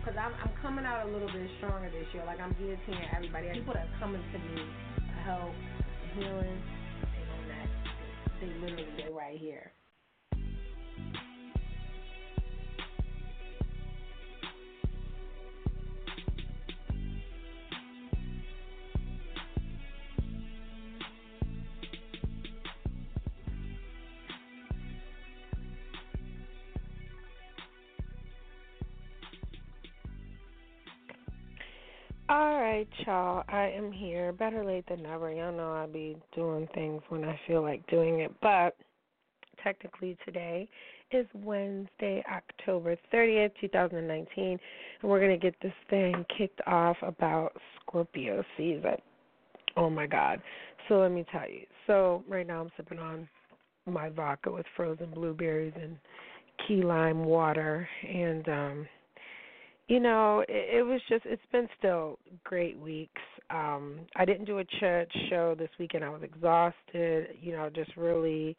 because I'm, I'm coming out a little bit stronger this year. Like I'm guillotining everybody. People that are coming to me for help, healing, they on that. They, literally they right here. All right, y'all. I am here. Better late than never. Y'all know I be doing things when I feel like doing it, but technically today is Wednesday, October 30th, 2019, and we're going to get this thing kicked off about Scorpio season. Oh my God. So let me tell you. So right now I'm sipping on my vodka with frozen blueberries and key lime water and um you know, it, it was just it's been still great weeks. Um I didn't do a church show this weekend. I was exhausted, you know, just really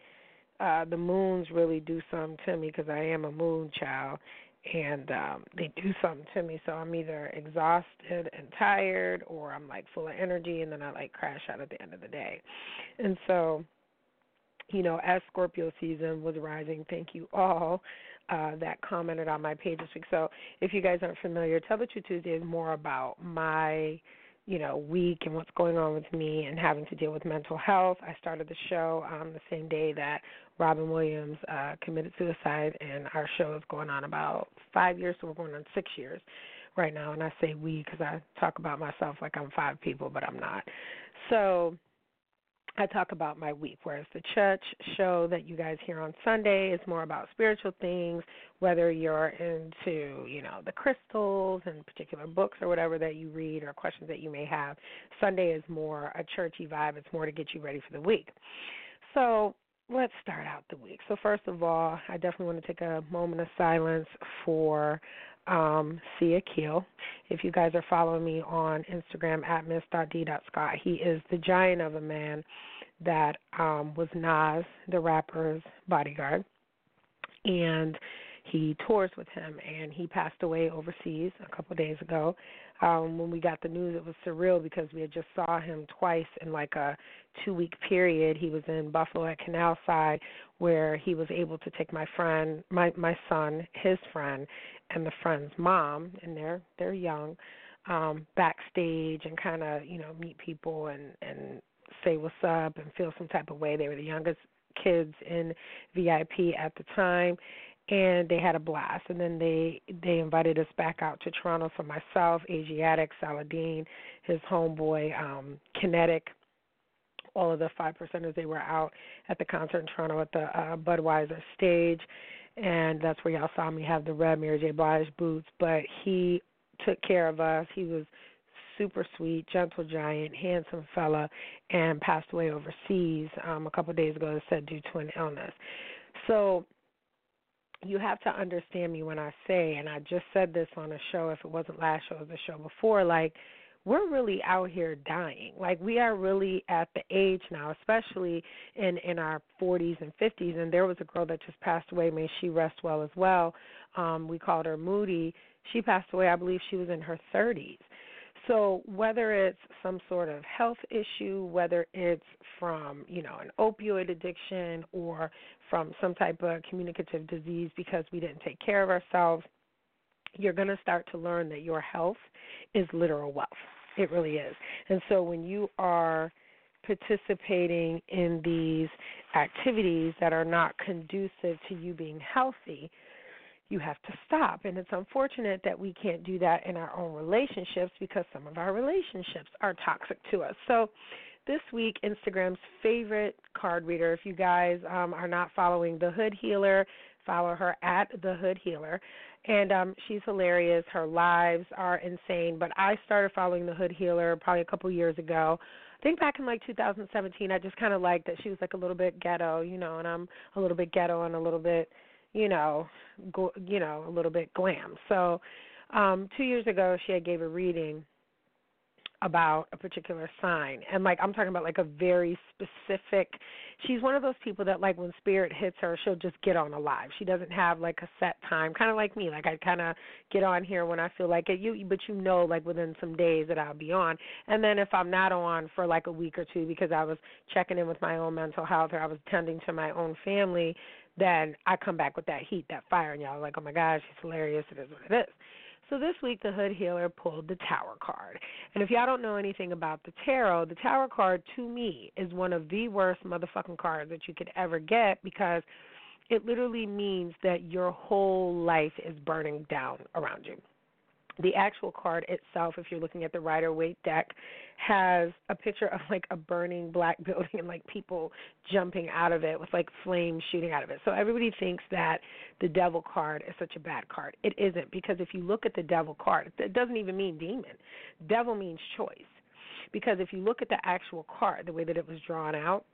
uh the moons really do something to me because I am a moon child and um they do something to me so I'm either exhausted and tired or I'm like full of energy and then I like crash out at the end of the day. And so you know, as Scorpio season was rising, thank you all uh, that commented on my page this week. So if you guys aren't familiar, Tell the Truth Tuesday is more about my, you know, week and what's going on with me and having to deal with mental health. I started the show on the same day that Robin Williams uh, committed suicide, and our show is going on about five years, so we're going on six years right now. And I say we because I talk about myself like I'm five people, but I'm not. So I talk about my week, whereas the church show that you guys hear on Sunday is more about spiritual things, whether you're into, you know, the crystals and particular books or whatever that you read or questions that you may have. Sunday is more a churchy vibe. It's more to get you ready for the week. So let's start out the week. So first of all, I definitely want to take a moment of silence for um, Sia Keel. If you guys are following me on Instagram at miss.d.scott, he is the giant of a man that um, was Nas, the rapper's bodyguard. And he tours with him, and he passed away overseas a couple of days ago. Um, when we got the news, it was surreal because we had just saw him twice in like a two-week period. He was in Buffalo at Canal Side, where he was able to take my friend, my my son, his friend, and the friend's mom, and they're they're young, um, backstage and kind of you know meet people and and say what's up and feel some type of way. They were the youngest kids in VIP at the time, and they had a blast. And then they they invited us back out to Toronto for myself, Asiatic, Saladin, his homeboy, um, Kinetic. All of the five percenters they were out at the concert in Toronto at the uh, Budweiser stage, and that's where y'all saw me have the red Mary J. Blige boots. But he took care of us. He was super sweet, gentle giant, handsome fella, and passed away overseas um, a couple of days ago. Said due to an illness. So you have to understand me when I say, and I just said this on a show, if it wasn't last show, it was the show before, like, we're really out here dying. Like we are really at the age now, especially in in our 40s and 50s. And there was a girl that just passed away. May she rest well as well. Um, we called her Moody. She passed away. I believe she was in her 30s. So whether it's some sort of health issue, whether it's from, you know, an opioid addiction or from some type of communicative disease because we didn't take care of ourselves, you're going to start to learn that your health is literal wealth. It really is. And so when you are participating in these activities that are not conducive to you being healthy, you have to stop. And it's unfortunate that we can't do that in our own relationships because some of our relationships are toxic to us. So, this week, Instagram's favorite card reader, if you guys um, are not following The Hood Healer, follow her at The Hood Healer. And um, she's hilarious. Her lives are insane. But I started following The Hood Healer probably a couple years ago. I think back in like 2017, I just kind of liked that she was like a little bit ghetto, you know, and I'm a little bit ghetto and a little bit you know, go, you know, a little bit glam. So, um, two years ago, she had gave a reading about a particular sign, and like I'm talking about like a very specific. She's one of those people that like when spirit hits her, she'll just get on alive. She doesn't have like a set time, kind of like me. Like I kind of get on here when I feel like it. You, but you know, like within some days that I'll be on, and then if I'm not on for like a week or two because I was checking in with my own mental health or I was tending to my own family, then I come back with that heat, that fire, and y'all are like, oh my gosh, she's hilarious. It is what it is. So this week, the Hood Healer pulled the Tower card. And if y'all don't know anything about the tarot, the Tower card to me is one of the worst motherfucking cards that you could ever get because it literally means that your whole life is burning down around you the actual card itself, if you're looking at the Rider Waite deck, has a picture of like a burning black building and like people jumping out of it with like flames shooting out of it. So everybody thinks that the Devil card is such a bad card. It isn't because if you look at the Devil card, it doesn't even mean demon. Devil means choice. Because if you look at the actual card, the way that it was drawn out,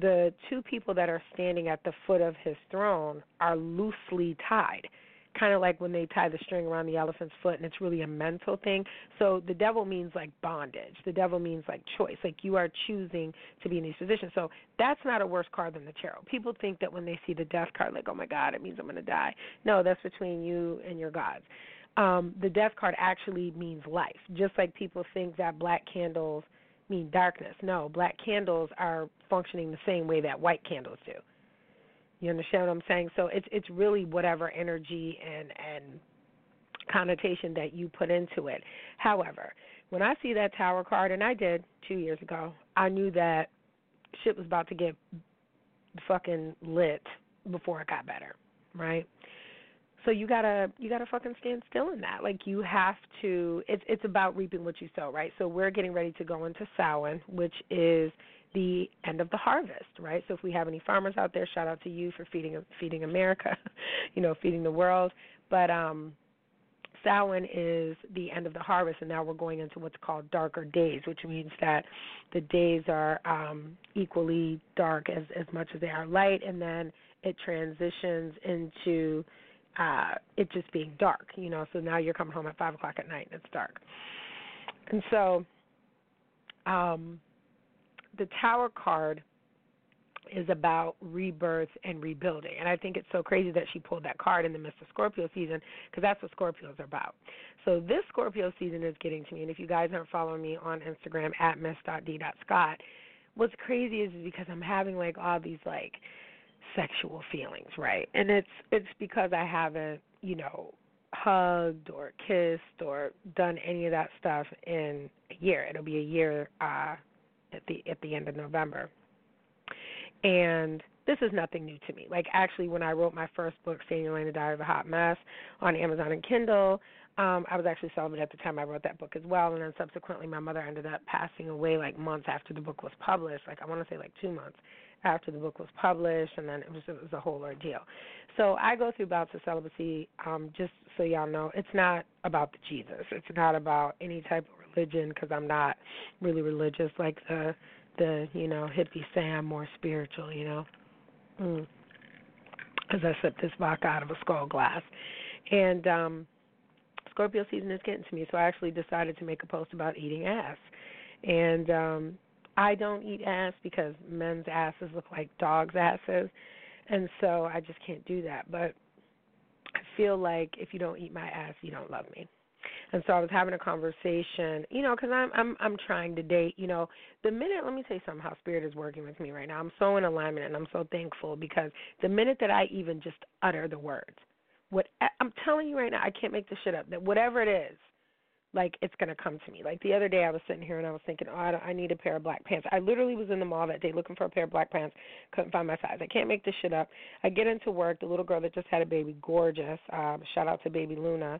the two people that are standing at the foot of his throne are loosely tied kind of like when they tie the string around the elephant's foot and it's really a mental thing. So the devil means like bondage. The devil means like choice. Like you are choosing to be in these positions. So that's not a worse card than the tarot. People think that when they see the death card, like, oh my God, it means I'm going to die. No, that's between you and your gods. Um, the death card actually means life. Just like people think that black candles mean darkness. No, black candles are functioning the same way that white candles do. You understand what I'm saying? So it's it's really whatever energy and and connotation that you put into it. However, when I see that tower card, and I did two years ago, I knew that shit was about to get fucking lit before it got better, right? So you gotta you gotta fucking stand still in that. Like you have to. It's it's about reaping what you sow, right? So we're getting ready to go into Samhain, which is the end of the harvest, right? So if we have any farmers out there, shout out to you for feeding feeding America, you know, feeding the world. But um Samhain is the end of the harvest, and now we're going into what's called darker days, which means that the days are um, equally dark as as much as they are light, and then it transitions into uh, it just being dark. You know, so now you're coming home at five o'clock at night and it's dark, and so um, the Tower card is about rebirth and rebuilding. And I think it's so crazy that she pulled that card in the midst of Scorpio season because that's what Scorpios are about. So this Scorpio season is getting to me. And if you guys aren't following me on Instagram at miss.d.scott, what's crazy is because I'm having like all these like sexual feelings, right? And it's it's because I haven't, you know, hugged or kissed or done any of that stuff in a year. It'll be a year uh at the at the end of November. And this is nothing new to me. Like actually, when I wrote my first book, Sandy Lane, The Diary of a Hot Mess, on Amazon and Kindle, um, I was actually celibate at the time I wrote that book as well. And then subsequently, my mother ended up passing away like months after the book was published. Like I want to say like two months after the book was published, and then it was it was a whole ordeal. So I go through bouts of celibacy. Um, just so y'all know, it's not about the Jesus. It's not about any type of religion because I'm not really religious like the the you know hippie Sam, more spiritual, you know. Mm. I sip this vodka out of a skull glass, and um, Scorpio season is getting to me, so I actually decided to make a post about eating ass, and um, I don't eat ass because men's asses look like dogs' asses, and so I just can't do that. But I feel like if you don't eat my ass, you don't love me and so I was having a conversation, you know, because I'm I'm I'm trying to date. You know, the minute let me tell you something, how Spirit is working with me right now. I'm so in alignment, and I'm so thankful because the minute that I even just utter the words, what I'm telling you right now, I can't make this shit up. That whatever it is, like it's gonna come to me. Like the other day, I was sitting here and I was thinking, oh, I, I need a pair of black pants. I literally was in the mall that day looking for a pair of black pants. Couldn't find my size. I can't make this shit up. I get into work. The little girl that just had a baby, gorgeous. Um, shout out to baby Luna.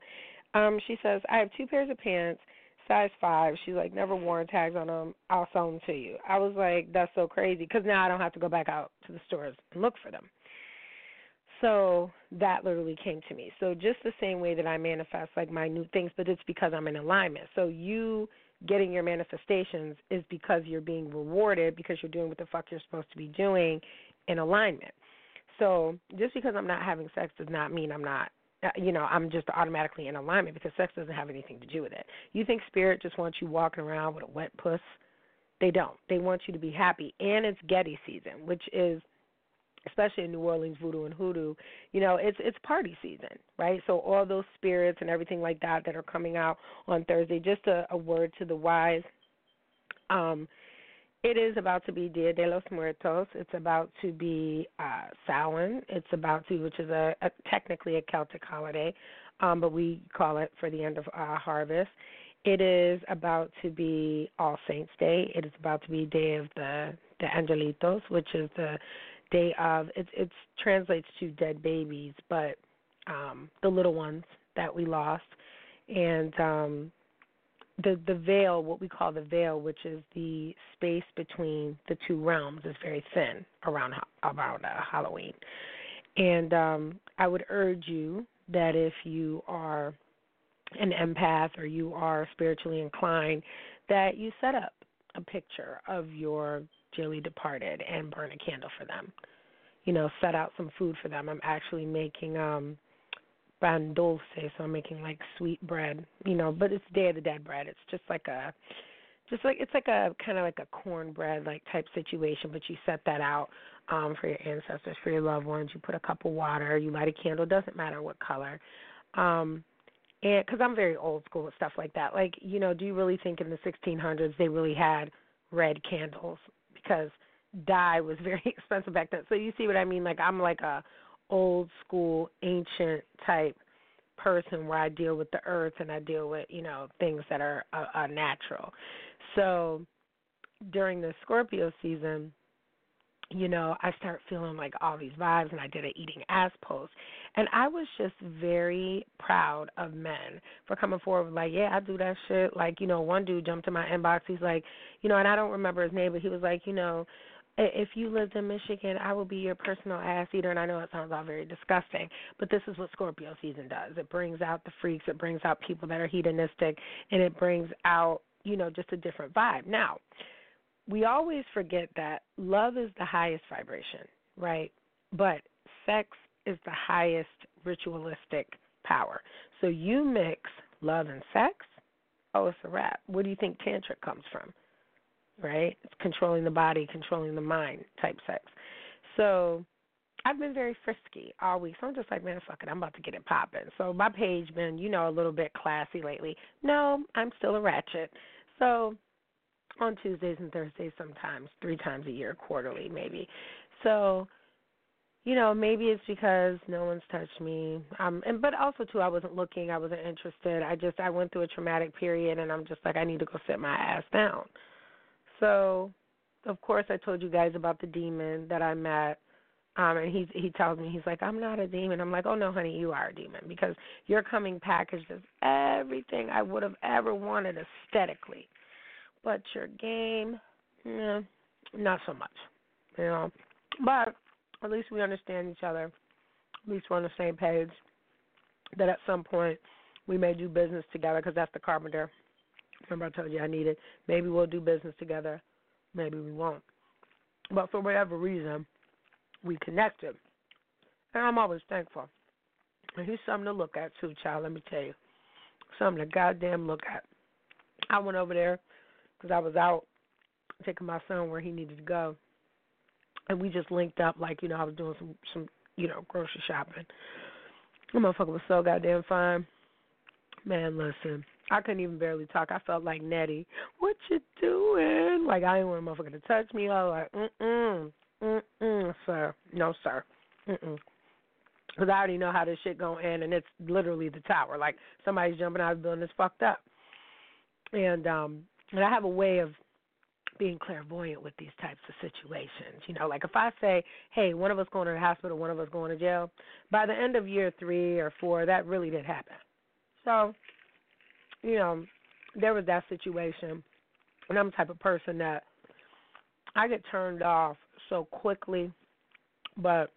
Um, she says, I have two pairs of pants, size five. She's like, never worn tags on them. I'll sell them to you. I was like, that's so crazy because now I don't have to go back out to the stores and look for them. So that literally came to me. So just the same way that I manifest like my new things, but it's because I'm in alignment. So you getting your manifestations is because you're being rewarded because you're doing what the fuck you're supposed to be doing in alignment. So just because I'm not having sex does not mean I'm not uh, you know, I'm just automatically in alignment because sex doesn't have anything to do with it. You think spirit just wants you walking around with a wet puss? They don't. They want you to be happy. And it's Gede season, which is especially in New Orleans voodoo and hoodoo, you know, it's it's party season, right? So all those spirits and everything like that that are coming out on Thursday, just a, a word to the wise. Um it is about to be Dia de los Muertos. It's about to be uh, Samhain. It's about to, which is a, a technically a Celtic holiday, um, but we call it for the end of uh, harvest. It is about to be All Saints Day. It is about to be Day of the the Angelitos, which is the day of. It it translates to dead babies, but um, the little ones that we lost, and um, the the veil, what we call the veil, which is the space between the two realms, is very thin around around uh, Halloween. And um, I would urge you that if you are an empath or you are spiritually inclined, that you set up a picture of your dearly departed and burn a candle for them. You know, set out some food for them. I'm actually making um pan dulce, so I'm making like sweet bread, you know, but it's Day of the Dead bread. It's just like a just like it's like a kind of like a cornbread like type situation, but you set that out um for your ancestors, for your loved ones. You put a cup of water, you light a candle, doesn't matter what color. Um and because I'm very old school with stuff like that. Like, you know, do you really think in the 1600s they really had red candles? Because dye was very expensive back then. So you see what I mean? Like I'm like a old school, ancient type person where I deal with the earth and I deal with, you know, things that are uh, uh, natural. So during the Scorpio season, you know, I start feeling like all these vibes and I did an eating ass post. And I was just very proud of men for coming forward like, Yeah, I do that shit. Like, you know, one dude jumped in my inbox, he's like, you know, and I don't remember his name, but he was like, you know, if you lived in Michigan, I will be your personal ass eater. And I know it sounds all very disgusting, but this is what Scorpio season does. It brings out the freaks, it brings out people that are hedonistic, and it brings out, you know, just a different vibe. Now, we always forget that love is the highest vibration, right? But sex is the highest ritualistic power. So you mix love and sex, oh, it's a wrap. Where do you think tantric comes from? Right? It's controlling the body, controlling the mind type sex. So I've been very frisky all week. So I'm just like, man, fuck it, I'm about to get it popping. So my page been, you know, a little bit classy lately. No, I'm still a ratchet. So on Tuesdays and Thursdays sometimes, three times a year, quarterly maybe. So, you know, maybe it's because no one's touched me. Um and but also too I wasn't looking, I wasn't interested. I just I went through a traumatic period and I'm just like I need to go sit my ass down. So, of course, I told you guys about the demon that I met. Um, and he he tells me he's like I'm not a demon. I'm like, oh no, honey, you are a demon because your coming package is everything I would have ever wanted aesthetically, but your game, yeah, not so much, you know. But at least we understand each other. At least we're on the same page. That at some point we may do business together because that's the carpenter Remember, I told you I needed. Maybe we'll do business together. Maybe we won't. But for whatever reason, we connected. And I'm always thankful. And he's something to look at, too, child, let me tell you. Something to goddamn look at. I went over there because I was out taking my son where he needed to go. And we just linked up like, you know, I was doing some, some you know, grocery shopping. The motherfucker was so goddamn fine. Man, listen. I couldn't even barely talk. I felt like Nettie. What you doing? Like I didn't want a motherfucker to touch me. I was like, mm mm, mm mm, sir, no sir, mm mm. Because I already know how this shit gonna end, and it's literally the tower. Like somebody's jumping out of the building. It's fucked up. and um, and I have a way of being clairvoyant with these types of situations. You know, like if I say, "Hey, one of us going to the hospital, one of us going to jail," by the end of year three or four, that really did happen. So, you know, there was that situation, and I'm the type of person that I get turned off so quickly, but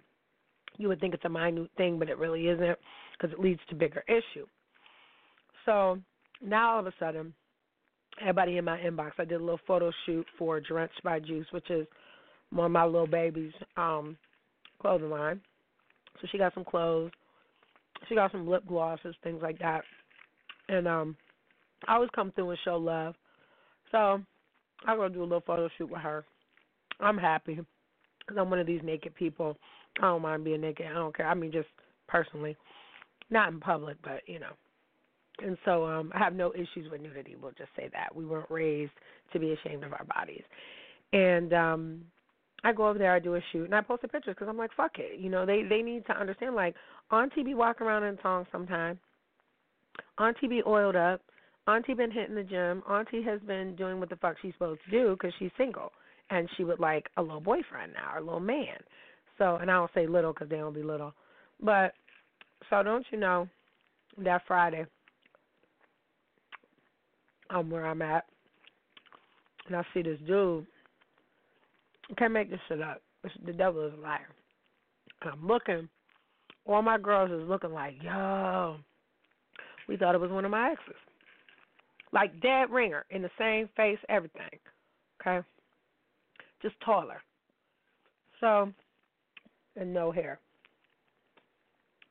you would think it's a minute thing, but it really isn't because it leads to bigger issue. So now all of a sudden, everybody in my inbox. I did a little photo shoot for Drenched by Juice, which is one of my little baby's um clothing line. So she got some clothes. She got some lip glosses, things like that. And um I always come through and show love. So I'm to do a little photo shoot with her. I'm happy because I'm one of these naked people. I don't mind being naked. I don't care. I mean, just personally. Not in public, but, you know. And so um, I have no issues with nudity. We'll just say that we weren't raised to be ashamed of our bodies. And um, I go over there, I do a shoot, and I post a picture because I'm like, fuck it. You know, they they need to understand. Like, Auntie be walking around in tongs sometime. Auntie be oiled up. Auntie been hitting the gym. Auntie has been doing what the fuck she's supposed to do because she's single, and she would like a little boyfriend now, or a little man. So, and I don't say little because they don't be little, but so don't you know that Friday um where I'm at, and I see this dude. Can't make this shit up. The devil is a liar. And I'm looking. All my girls is looking like, yo, we thought it was one of my exes. Like dead ringer in the same face, everything. Okay? Just taller. So, and no hair.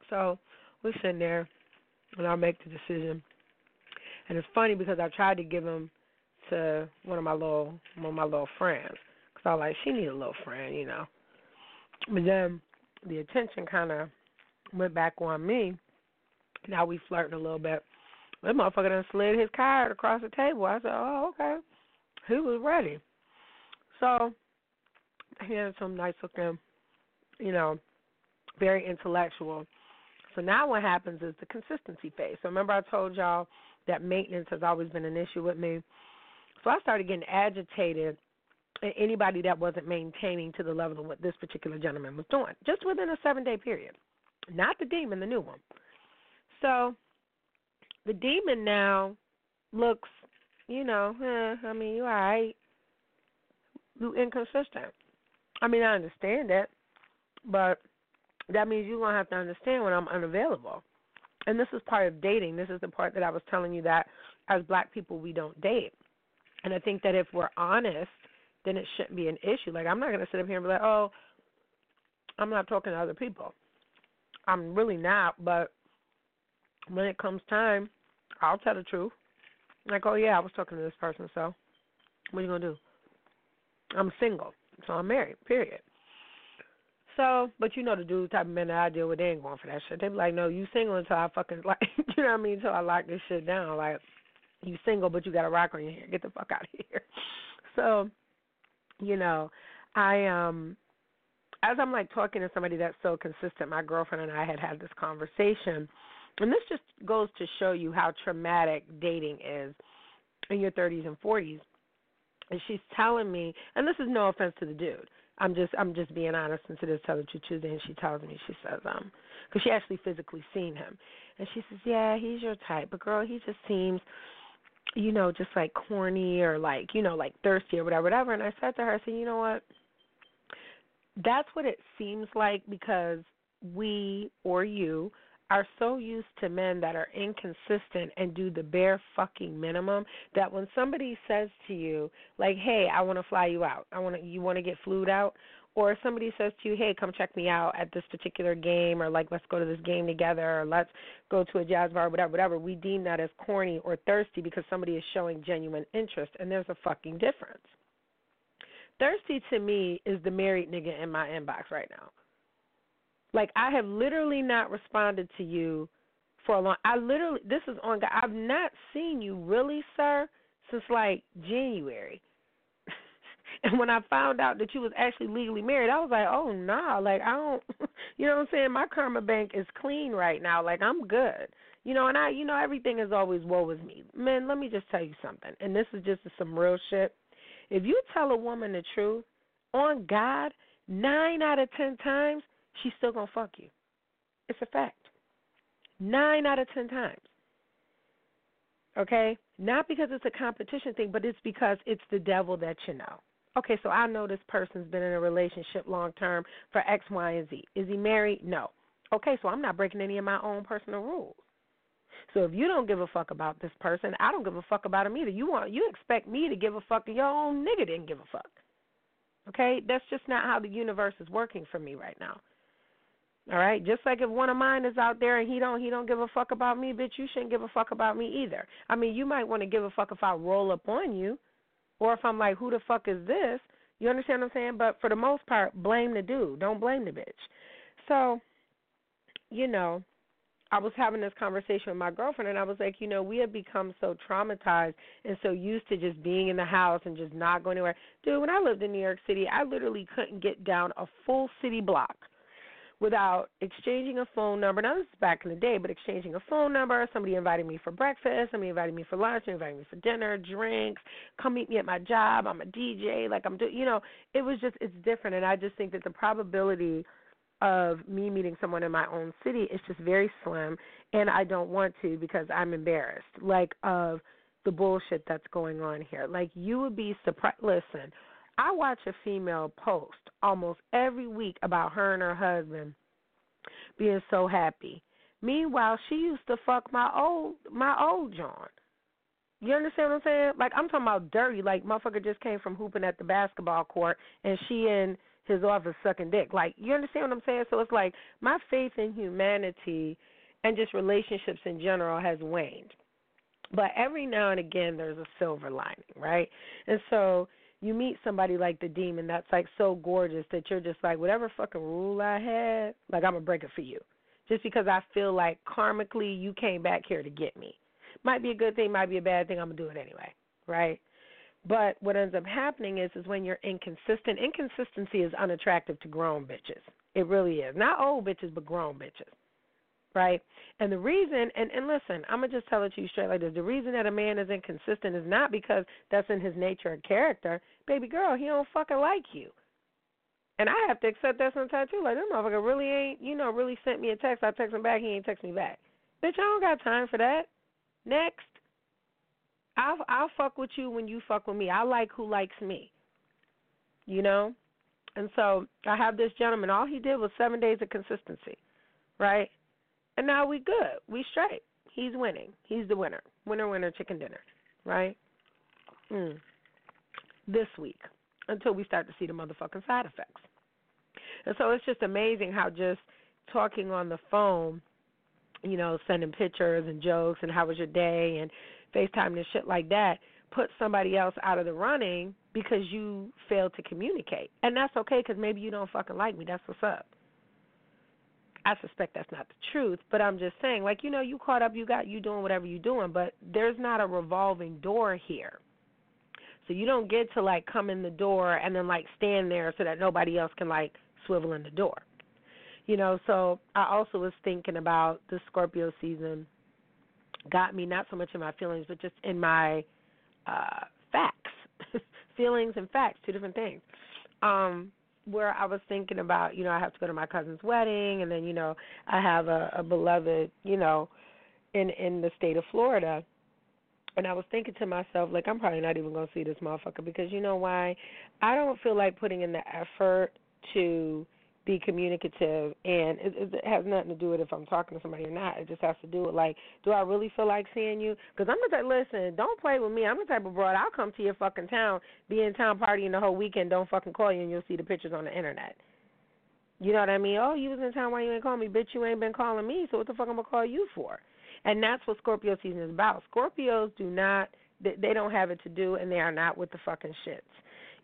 So, we're sitting there, and I'll make the decision and it's funny because I tried to give him to one of my little one of my little friends because I was like, she need a little friend, you know. But then the attention kind of went back on me. Now we flirting a little bit. That motherfucker done slid his card across the table. I said, oh, okay. He was ready. So he had some nice looking, you know, very intellectual. So now what happens is the consistency phase. So remember I told y'all that maintenance has always been an issue with me. So I started getting agitated at anybody that wasn't maintaining to the level of what this particular gentleman was doing, just within a seven day period. Not the demon, the new one. So the demon now looks, you know, eh, I mean, you all right. You inconsistent. I mean, I understand that, but that means you're going to have to understand when I'm unavailable and this is part of dating. This is the part that I was telling you that as black people we don't date. And I think that if we're honest, then it shouldn't be an issue. Like I'm not gonna sit up here and be like, Oh, I'm not talking to other people. I'm really not, but when it comes time, I'll tell the truth. Like, oh yeah, I was talking to this person, so what are you gonna do? I'm single, so I'm married, period. So, but you know the dude type of men that I deal with, they ain't going for that shit. They be like, no, you single until I fucking like, you know what I mean? Until I lock this shit down. Like, you single, but you got a rock on your hair. Get the fuck out of here. So, you know, I um, as I'm like talking to somebody that's so consistent, my girlfriend and I had had this conversation, and this just goes to show you how traumatic dating is in your 30s and 40s. And she's telling me, and this is no offense to the dude. I'm just I'm just being honest since it is Tell the Truth Tuesday, and she tells me she says um because she actually physically seen him, and she says yeah he's your type, but girl he just seems you know just like corny or like you know like thirsty or whatever whatever, and I said to her I said you know what? That's what it seems like because we or you are so used to men that are inconsistent and do the bare fucking minimum that when somebody says to you like hey i want to fly you out. I want to you want to get flued out? Or somebody says to you hey come check me out at this particular game or like let's go to this game together or let's go to a jazz bar whatever whatever we deem that as corny or thirsty because somebody is showing genuine interest and there's a fucking difference. Thirsty to me is the married nigga in my inbox right now like I have literally not responded to you for a long. I literally this is on. God. I've not seen you really, sir, since like January. and when I found out that you was actually legally married, I was like, oh nah, like I don't, you know what I'm saying? My karma bank is clean right now. Like I'm good. You know, and I, you know, everything is always woe with me. Man, let me just tell you something, and this is just some real shit. If you tell a woman the truth, on God, nine out of ten times, she's still gonna fuck you. It's a fact. Nine out of ten times. Okay? Not because it's a competition thing, but it's because it's the devil that you know. Okay, so I know this person's been in a relationship long term for X, Y, and Z. Is he married? No. Okay, so I'm not breaking any of my own personal rules. So if you don't give a fuck about this person, I don't give a fuck about him either. You want you expect me to give a fuck, your own nigga didn't give a fuck. Okay, that's just not how the universe is working for me right now. All right, just like if one of mine is out there and he don't he don't give a fuck about me, bitch, you shouldn't give a fuck about me either. I mean, you might want to give a fuck if I roll up on you, or if I'm like, who the fuck is this? You understand what I'm saying? But for the most part, blame the dude. Don't blame the bitch. So, you know, I was having this conversation with my girlfriend, and I was like, you know, we have become so traumatized and so used to just being in the house and just not going anywhere. Dude, when I lived in New York City, I literally couldn't get down a full city block without exchanging a phone number. Now this is back in the day, but exchanging a phone number. Somebody invited me for breakfast. Somebody invited me for lunch. Somebody invited me for dinner, drinks. Come meet me at my job. I'm a DJ. Like I'm doing. You know, it was just it's different, and I just think that the probability of me meeting someone in my own city is just very slim, and I don't want to because I'm embarrassed. Like of the bullshit that's going on here. Like you would be surprised. Listen, I watch a female post almost every week about her and her husband being so happy. Meanwhile, she used to fuck my old my old John. You understand what I'm saying? Like I'm talking about dirty. Like motherfucker just came from hooping at the basketball court, and she in his office sucking dick. Like you understand what I'm saying? So it's like my faith in humanity and just relationships in general has waned. But every now and again, there's a silver lining, right? And so you meet somebody like the demon that's like so gorgeous that you're just like whatever fucking rule I had, like I'm gonna break it for you, just because I feel like karmically you came back here to get me. Might be a good thing, might be a bad thing. I'm gonna do it anyway, right? But what ends up happening is is when you're inconsistent. Inconsistency is unattractive to grown bitches. It really is. Not old bitches, but grown bitches right? And the reason, and and listen, I'm gonna just tell it to you straight like this: the reason that a man is inconsistent is not because that's in his nature or character. Baby girl, he don't fucking like you. And I have to accept that sometimes too. Like, this motherfucker really ain't, you know, really sent me a text. I text him back, he ain't text me back. Bitch, I don't got time for that. Next. I'll I'll fuck with you when you fuck with me. I like who likes me. You know? And so I have this gentleman, all he did was seven days of consistency. Right? And now we good. We straight. He's winning. He's the winner. Winner, winner, chicken dinner. Right? Mm. This week. Until we start to see the motherfucking side effects. And so it's just amazing how just talking on the phone, you know, sending pictures and jokes and how was your day and FaceTime and shit like that puts somebody else out of the running because you failed to communicate. And that's okay because maybe you don't fucking like me. That's what's up. I suspect that's not the truth, but I'm just saying, like, you know, you caught up, you got you doing whatever you're doing, but there's not a revolving door here. So you don't get to like come in the door and then like stand there so that nobody else can like swivel in the door. You know, so I also was thinking about the Scorpio season got me not so much in my feelings, but just in my uh facts. feelings and facts, two different things. Um where I was thinking about, you know, I have to go to my cousin's wedding, and then you know I have a, a beloved, you know, in in the state of Florida, and I was thinking to myself, like, I'm probably not even gonna see this motherfucker because you know why? I don't feel like putting in the effort to be communicative and it, it has nothing to do with if I'm talking to somebody or not. It just has to do with like, do I really feel like seeing you? Because I'm the type. Listen, don't play with me. I'm the type of broad. I'll come to your fucking town, be in town partying the whole weekend. Don't fucking call you, and you'll see the pictures on the internet. You know what I mean? Oh, you was in town. Why you ain't calling me? Bitch, you ain't been calling me. So what the fuck I'm gonna call you for? And that's what Scorpio season is about. Scorpios do not. They don't have it to do, and they are not with the fucking shits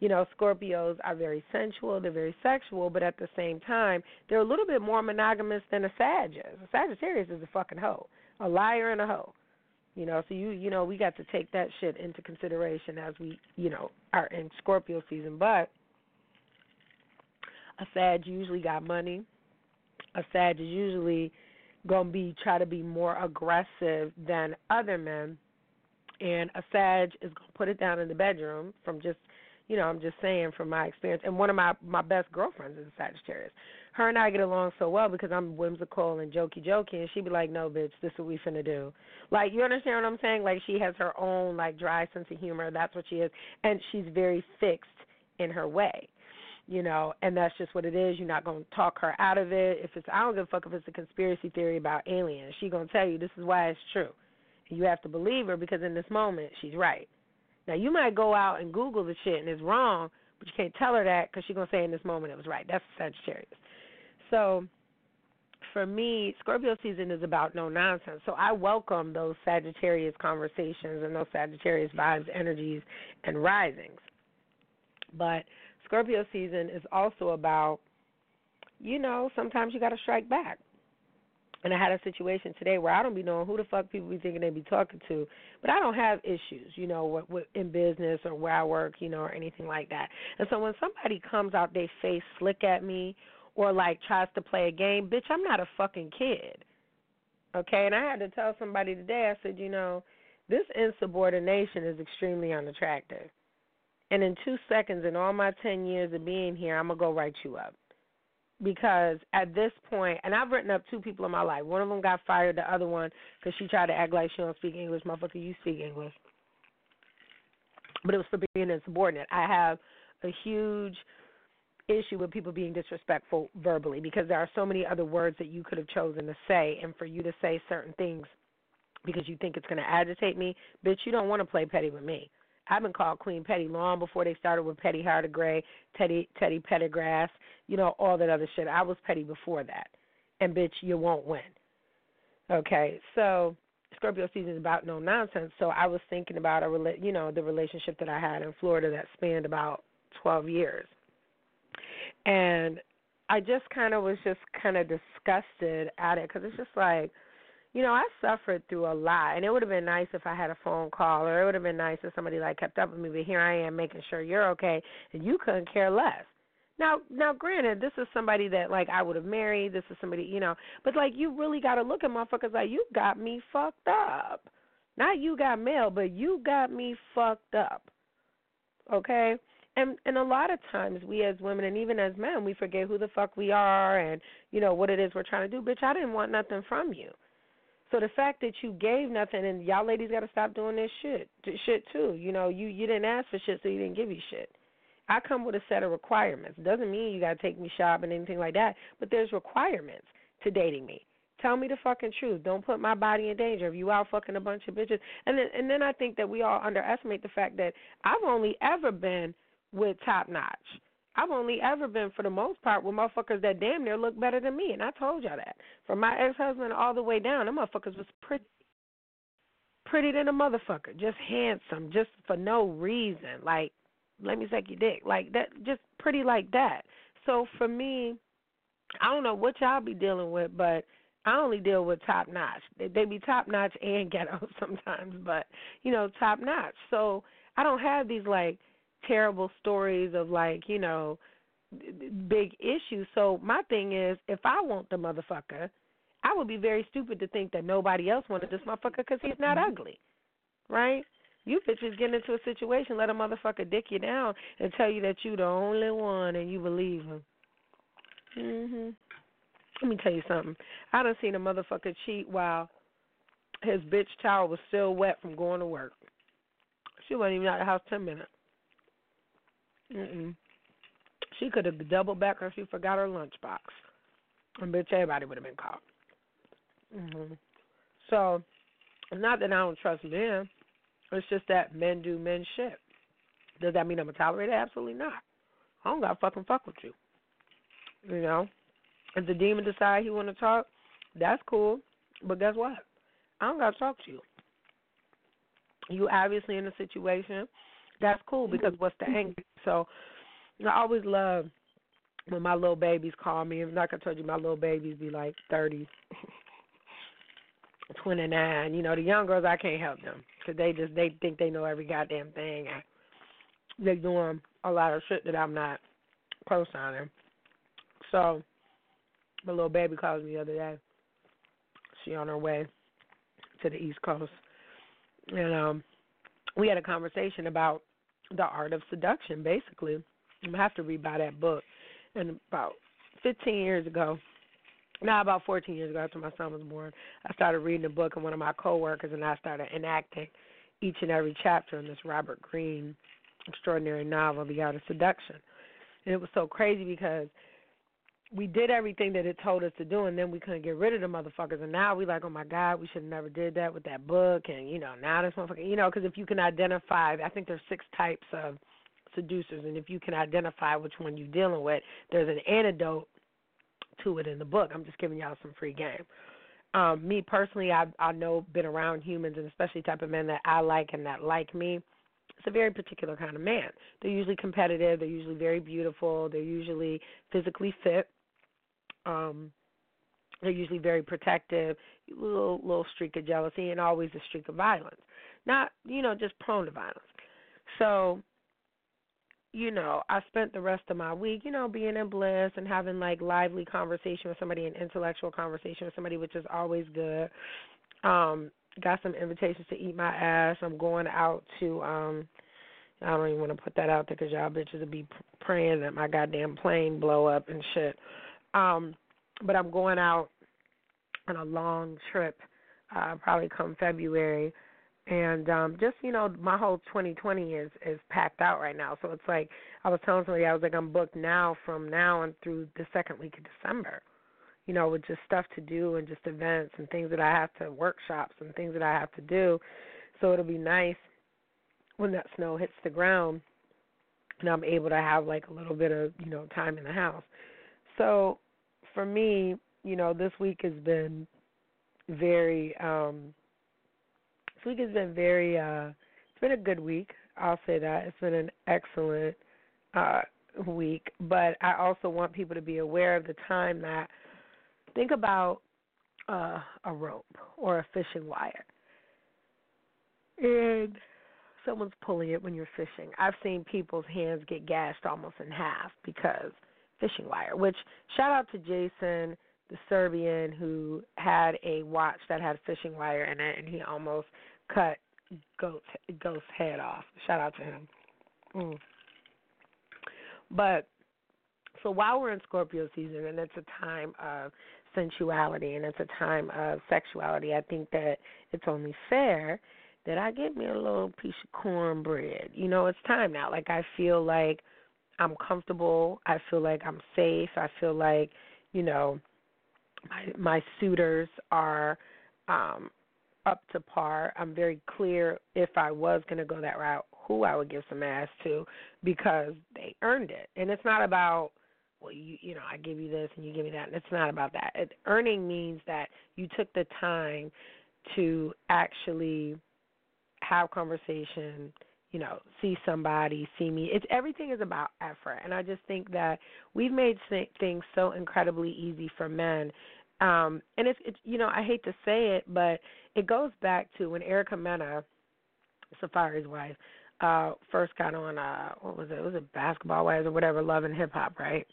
you know, Scorpios are very sensual, they're very sexual, but at the same time, they're a little bit more monogamous than a Sag. A Sagittarius is a fucking hoe, a liar and a hoe. You know, so you you know we got to take that shit into consideration as we you know are in Scorpio season. But a Sag usually got money. A Sag is usually gonna be try to be more aggressive than other men and a Sag is gonna put it down in the bedroom from just you know, I'm just saying from my experience. And one of my my best girlfriends is a Sagittarius. Her and I get along so well because I'm whimsical and jokey jokey, and she'd be like, "No, bitch, this is what we finna do." Like, you understand what I'm saying? Like, she has her own like dry sense of humor. That's what she is, and she's very fixed in her way you know, and that's just what it is. You're not gonna talk her out of it. If it's I don't give a fuck if it's a conspiracy theory about aliens. She gonna tell you this is why it's true. You have to believe her because in this moment she's right. Now you might go out and Google the shit and it's wrong, but you can't tell her that because she's gonna say in this moment it was right. That's Sagittarius. So for me, Scorpio season is about no nonsense. So I welcome those Sagittarius conversations and those Sagittarius vibes, energies, and risings. But Scorpio season is also about, you know, sometimes you got to strike back. And I had a situation today where I don't be knowing who the fuck people be thinking they be talking to, but I don't have issues, you know, with, in business or where I work, you know, or anything like that. And so when somebody comes out they face slick at me or like tries to play a game, bitch, I'm not a fucking kid. Okay, and I had to tell somebody today. I said, you know, this insubordination is extremely unattractive. And in two seconds, in all my 10 years of being here, I'm going to go write you up. Because at this point, and I've written up two people in my life. One of them got fired, the other one, because she tried to act like she don't speak English. Motherfucker, you speak English. But it was for being insubordinate. I have a huge issue with people being disrespectful verbally because there are so many other words that you could have chosen to say, and for you to say certain things because you think it's going to agitate me, bitch, you don't want to play petty with me. I've been called Queen Petty long before they started with Petty Heart Gray, Teddy Teddy Pettigrass, you know, all that other shit. I was petty before that. And bitch, you won't win. Okay, so Scorpio season is about no nonsense. So I was thinking about a rela- you know the relationship that I had in Florida that spanned about 12 years, and I just kind of was just kind of disgusted at it because it's just like you know, I suffered through a lot, and it would have been nice if I had a phone call, or it would have been nice if somebody like kept up with me. But here I am making sure you're okay, and you couldn't care less. Now, now, granted, this is somebody that like I would have married. This is somebody, you know, but like you really got to look at motherfuckers like you got me fucked up. Not you got mail, but you got me fucked up. Okay? And and a lot of times we as women and even as men, we forget who the fuck we are and you know what it is we're trying to do. Bitch, I didn't want nothing from you. So the fact that you gave nothing and y'all ladies got to stop doing this shit, shit too. You know, you you didn't ask for shit, so you didn't give you shit. I come with a set of requirements. Doesn't mean you got to take me shopping and anything like that, but there's requirements to dating me. Tell me the fucking truth. Don't put my body in danger if you out fucking a bunch of bitches. And then and then I think that we all underestimate the fact that I've only ever been with top notch. I've only ever been, for the most part, with motherfuckers that damn near look better than me, and I told y'all that. From my ex-husband all the way down, them motherfuckers was pretty, pretty than a motherfucker, just handsome, just for no reason. Like, let me suck your dick, like that, just pretty like that. So for me, I don't know what y'all be dealing with, but I only deal with top notch. They, they be top notch and ghetto sometimes, but you know, top notch. So I don't have these like terrible stories of like you know big issues. So my thing is, if I want the motherfucker, I would be very stupid to think that nobody else wanted this motherfucker because he's not mm-hmm. ugly, right? You bitches get into a situation, let a motherfucker dick you down and tell you that you the only one and you believe him. Mhm. Let me tell you something. I done seen a motherfucker cheat while his bitch towel was still wet from going to work. She wasn't even out of the house ten minutes. Mm-mm. She could have doubled back if she forgot her lunchbox. And bitch, everybody would have been caught. Mm-hmm. So, not that I don't trust men. It's just that men do men shit. Does that mean I'm gonna tolerate it? Absolutely not. I don't gotta fucking fuck with you. You know, if the demon decide he want to talk, that's cool. But guess what? I don't gotta talk to you. You obviously in a situation that's cool because what's the anger? So I always love when my little babies call me. And Like I told you, my little babies be like thirty, twenty nine. You know, the young girls I can't help them because they just they think they know every goddamn thing. And they're doing a lot of shit that I'm not co-signing. So my little baby called me the other day, She on her way to the East Coast, and um, we had a conversation about the art of seduction. Basically, I have to read by that book. And about 15 years ago, now about 14 years ago, after my son was born, I started reading the book, and one of my coworkers and I started enacting each and every chapter in this Robert Greene extraordinary novel, The Art of Seduction. And it was so crazy because we did everything that it told us to do, and then we couldn't get rid of the motherfuckers. And now we like, oh my God, we should have never did that with that book. And you know, now this motherfucker, you know, because if you can identify, I think there's six types of seducers, and if you can identify which one you're dealing with, there's an antidote to it in the book. I'm just giving y'all some free game. Um, me personally, I I know been around humans, and especially type of men that I like and that like me it's a very particular kind of man. They're usually competitive. They're usually very beautiful. They're usually physically fit. Um, they're usually very protective. Little little streak of jealousy and always a streak of violence. Not you know just prone to violence. So you know, I spent the rest of my week, you know, being in bliss and having like lively conversation with somebody, an intellectual conversation with somebody, which is always good. Um, got some invitations to eat my ass. I'm going out to um I don't even want to put that out there because y'all bitches will be praying that my goddamn plane blow up and shit. Um, but I'm going out on a long trip, uh, probably come February, and um, just you know, my whole 2020 is is packed out right now. So it's like I was telling somebody, I was like, I'm booked now from now and through the second week of December you know, with just stuff to do and just events and things that I have to workshops and things that I have to do. So it'll be nice when that snow hits the ground and I'm able to have like a little bit of, you know, time in the house. So for me, you know, this week has been very um this week has been very uh it's been a good week. I'll say that. It's been an excellent uh week, but I also want people to be aware of the time that Think about uh, a rope or a fishing wire. And someone's pulling it when you're fishing. I've seen people's hands get gashed almost in half because fishing wire, which shout out to Jason, the Serbian who had a watch that had fishing wire in it and he almost cut Goat's Ghost's head off. Shout out to him. Mm. But so while we're in Scorpio season and it's a time of sensuality and it's a time of sexuality, I think that it's only fair that I get me a little piece of cornbread. You know, it's time now. Like I feel like I'm comfortable. I feel like I'm safe. I feel like, you know, my my suitors are um up to par. I'm very clear if I was going to go that route who I would give some ass to because they earned it. And it's not about well you you know I give you this and you give me that and it's not about that. It, earning means that you took the time to actually have conversation, you know, see somebody, see me. It's everything is about effort, and I just think that we've made things so incredibly easy for men. Um, and it's, it's you know I hate to say it, but it goes back to when Erica Mena, Safaree's wife, uh first got on uh what was it? It Was it basketball wives or whatever, love and hip hop, right?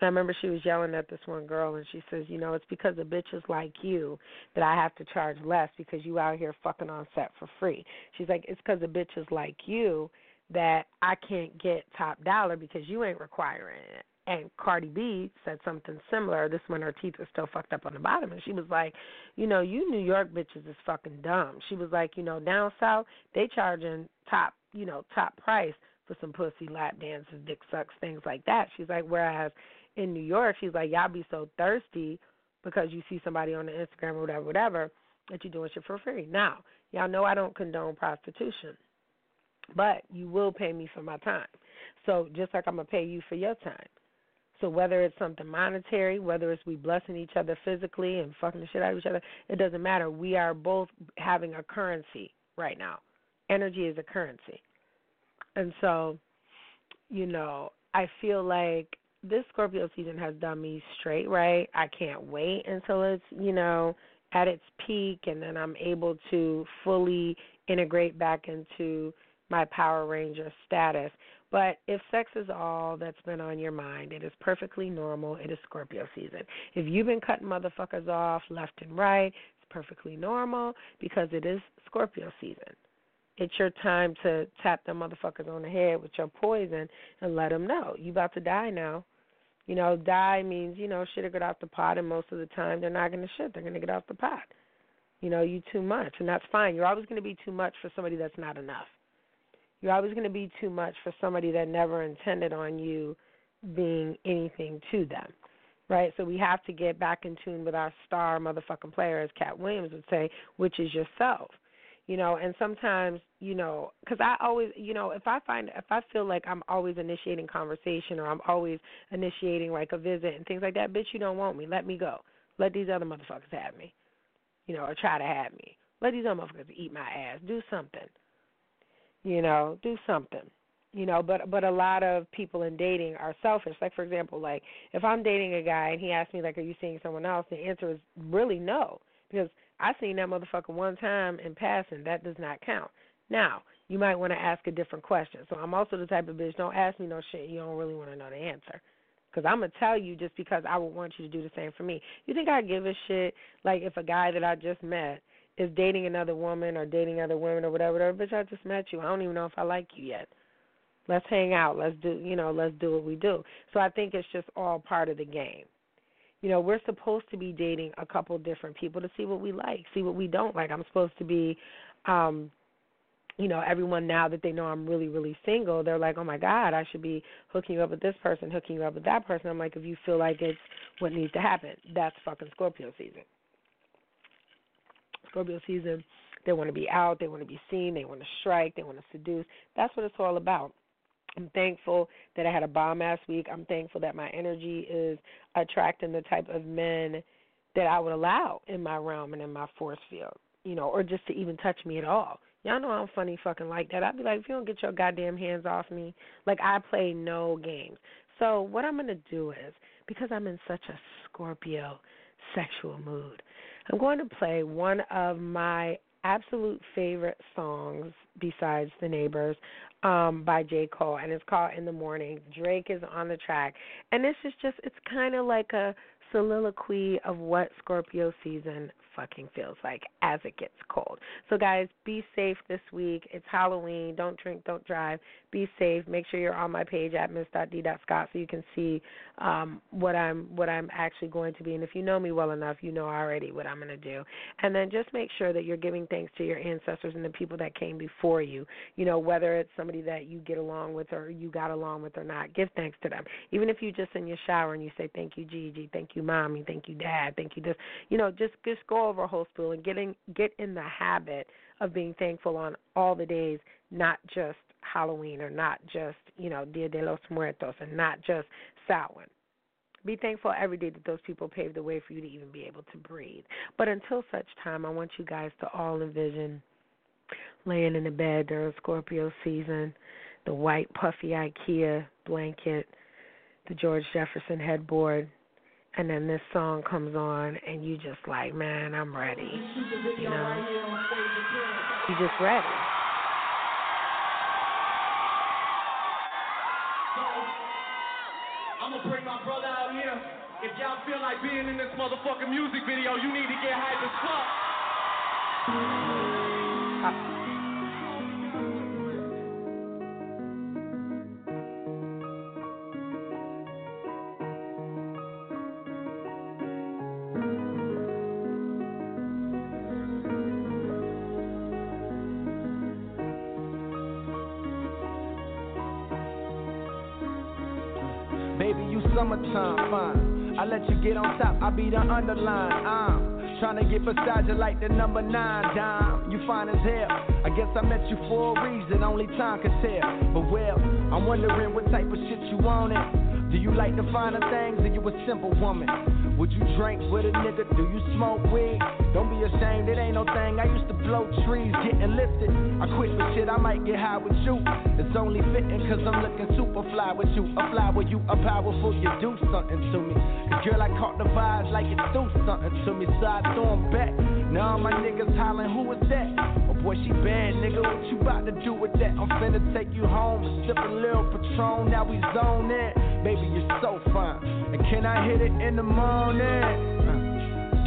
And I remember she was yelling at this one girl and she says, You know, it's because of bitches like you that I have to charge less because you out here fucking on set for free. She's like, It's because of bitches like you that I can't get top dollar because you ain't requiring it. And Cardi B said something similar. This when her teeth were still fucked up on the bottom, and she was like, "You know, you New York bitches is fucking dumb." She was like, "You know, down south they charging top you know, top price for some pussy, lap dances, dick sucks, things like that. She's like, whereas in New York, she's like, y'all be so thirsty because you see somebody on the Instagram or whatever, whatever, that you're doing shit for free. Now, y'all know I don't condone prostitution, but you will pay me for my time. So just like I'm gonna pay you for your time. So whether it's something monetary, whether it's we blessing each other physically and fucking the shit out of each other, it doesn't matter. We are both having a currency right now energy is a currency. And so, you know, I feel like this Scorpio season has done me straight right. I can't wait until it's, you know, at its peak and then I'm able to fully integrate back into my Power Ranger status. But if sex is all that's been on your mind, it is perfectly normal. It is Scorpio season. If you've been cutting motherfuckers off left and right, it's perfectly normal because it is Scorpio season. It's your time to tap them motherfuckers on the head with your poison and let them know you about to die now. You know, die means you know shit to get off the pot, and most of the time they're not gonna shit. They're gonna get off the pot. You know, you too much, and that's fine. You're always gonna be too much for somebody that's not enough. You're always gonna be too much for somebody that never intended on you being anything to them right? So we have to get back in tune with our star motherfucking player, as Katt Williams would say, which is yourself you know? And sometimes you know because i always you know if i find if i feel like i'm always initiating conversation or i'm always initiating like a visit and things like that bitch you don't want me. Let me go. Let these other motherfuckers have me you know or try to have me. Let these other motherfuckers eat my ass. Do something you know do something you know but but a lot of people in dating are selfish like for example like if i'm dating a guy and he asks me like are you seeing someone else the answer is really no because I seen that motherfucker one time in passing. That does not count. Now, you might want to ask a different question. So I'm also the type of bitch, don't ask me no shit you don't really want to know the answer. Because I'm going to tell you just because I would want you to do the same for me. You think I give a shit, like if a guy that I just met is dating another woman or dating other women or whatever, whatever, bitch, I just met you. I don't even know if I like you yet. Let's hang out. Let's do, you know, let's do what we do. So I think it's just all part of the game you know, we're supposed to be dating a couple different people to see what we like, see what we don't like. I'm supposed to be um you know, everyone now that they know I'm really, really single, they're like, Oh my God, I should be hooking you up with this person, hooking you up with that person. I'm like, if you feel like it's what needs to happen, that's fucking Scorpio season. Scorpio season, they want to be out, they want to be seen, they want to strike, they want to seduce. That's what it's all about. I'm thankful that I had a bomb ass week. I'm thankful that my energy is attracting the type of men that I would allow in my realm and in my force field, you know, or just to even touch me at all. Y'all know I'm funny fucking like that. I'd be like, if you don't get your goddamn hands off me, like I play no games. So what I'm gonna do is because I'm in such a Scorpio sexual mood, I'm going to play one of my absolute favorite songs besides The Neighbors um by J. Cole and it's called In the Morning. Drake is on the track. And this is just it's kind of like a soliloquy of what Scorpio season fucking feels like as it gets cold. So guys, be safe this week. It's Halloween. Don't drink, don't drive. Be safe. Make sure you're on my page at miss.d.scott so you can see um what I'm what I'm actually going to be. And if you know me well enough, you know already what I'm going to do. And then just make sure that you're giving thanks to your ancestors and the people that came before you. You know, whether it's somebody that you get along with or you got along with or not, give thanks to them. Even if you just in your shower and you say thank you Gigi, thank you mommy, thank you dad, thank you this. You know, just just go over a whole spool and getting get in the habit of being thankful on all the days, not just Halloween or not just, you know, Dia de los Muertos and not just Samhain. Be thankful every day that those people paved the way for you to even be able to breathe. But until such time, I want you guys to all envision laying in the bed during Scorpio season, the white puffy IKEA blanket, the George Jefferson headboard, and then this song comes on and you just like, man, I'm ready. You know? You just ready. I'm gonna bring my brother out here. If y'all feel like being in this motherfucking music video, you need to get as fuck. Summertime, fine. I let you get on top, I be the underline. I'm trying to get beside you like the number nine dime. You fine as hell. I guess I met you for a reason, only time can tell. But well, I'm wondering what type of shit you want it. Do you like the finer things or you a simple woman? Would you drink with a nigga? Do you smoke weed? Don't be ashamed, it ain't no thing. I used to blow trees, getting lifted. I quit the shit, I might get high with you. It's only fitting cause I'm looking super fly with you. A fly with you, a powerful, you do something to me. Girl, I caught the vibes like it do something to me. So I throw them back. Now my niggas hollering, who is that? Oh boy, she bad, nigga. What you about to do with that? I'm finna take you home sip a little Patron. Now we zone in. Baby, you're so fine. And can I hit it in the morning?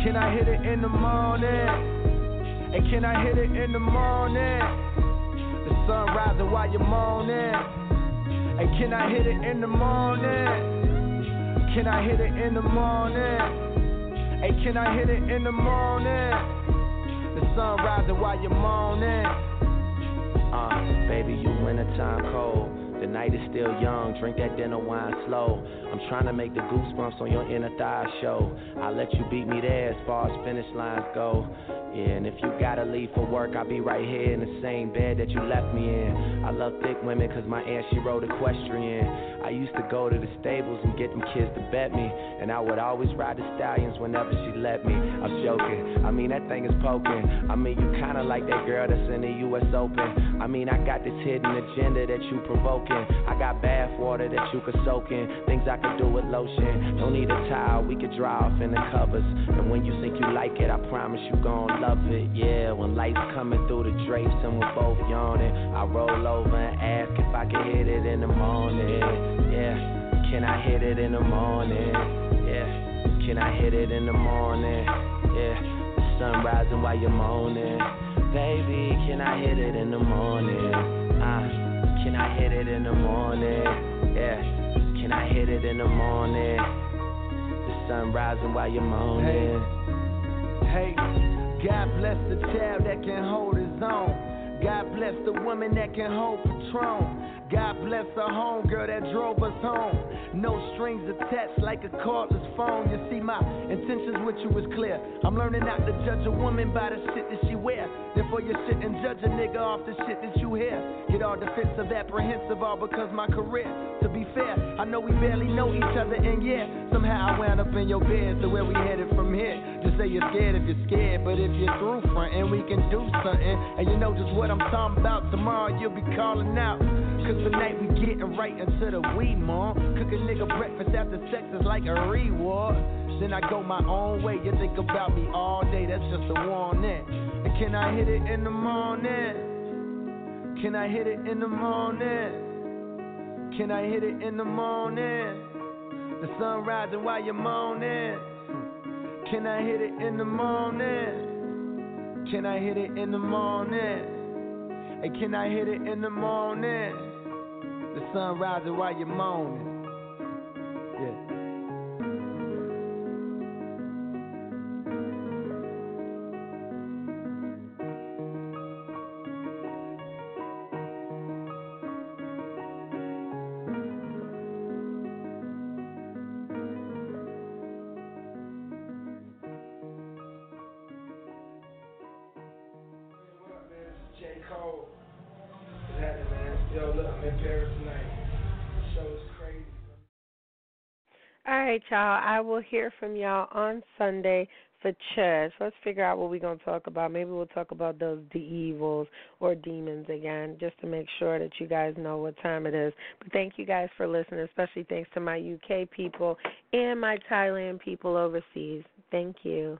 Can I hit it in the morning? And can I hit it in the morning? The sun rising while you're moaning. And can I hit it in the morning? Can I hit it in the morning? Hey, can I hit it in the morning? The sun rising while you're moaning. Uh, baby, you wintertime cold. The night is still young, drink that dinner wine slow. I'm trying to make the goosebumps on your inner thigh show. I'll let you beat me there as far as finish lines go. Yeah, and if you gotta leave for work, I'll be right here in the same bed that you left me in. I love thick women cause my aunt she rode equestrian. I used to go to the stables and get them kids to bet me. And I would always ride the stallions whenever she let me. I'm joking, I mean that thing is poking. I mean you kinda like that girl that's in the US Open. I mean I got this hidden agenda that you provoking. I got bath water that you could soak in. Things I could do with lotion. Don't need a towel, we could dry off in the covers. And when you think you like it, I promise you gon' love it. Yeah, when lights coming through the drapes and we're both yawning, I roll over and ask if I can hit it in the morning yeah. Can I hit it in the morning? Yeah. Can I hit it in the morning? Yeah. The sun rising while you're moaning. Baby, can I hit it in the morning? Uh, can I hit it in the morning? Yeah. Can I hit it in the morning? The sun rising while you're moaning. Hey, hey. God bless the child that can hold his own. God bless the woman that can hold Patron. God bless the homegirl that drove us home. No strings attached like a cordless phone. You see, my intentions with you was clear. I'm learning not to judge a woman by the shit that she wear. Therefore, you and judge a nigga off the shit that you hear. Get all defensive, apprehensive, all because my career. To be fair, I know we barely know each other, and yeah, somehow I wound up in your bed. So where we headed from here? Just say you're scared if you're scared, but if you're through front and we can do something, and you know just what I'm talking about. Tomorrow you'll be calling out. Cause tonight we getting right into the weed, mom. Cook a nigga breakfast after sex is like a reward. Then I go my own way. You think about me all day, that's just a warning. And can I hit it in the morning? Can I hit it in the morning? Can I hit it in the morning? The sun rising while you're moaning. Can I hit it in the morning? Can I hit it in the morning? Hey, can I hit it in the morning? The sun rising while you're moaning. Right, y'all. I will hear from y'all on Sunday for church. Let's figure out what we're going to talk about. Maybe we'll talk about those evils or demons again, just to make sure that you guys know what time it is. But thank you guys for listening, especially thanks to my UK people and my Thailand people overseas. Thank you.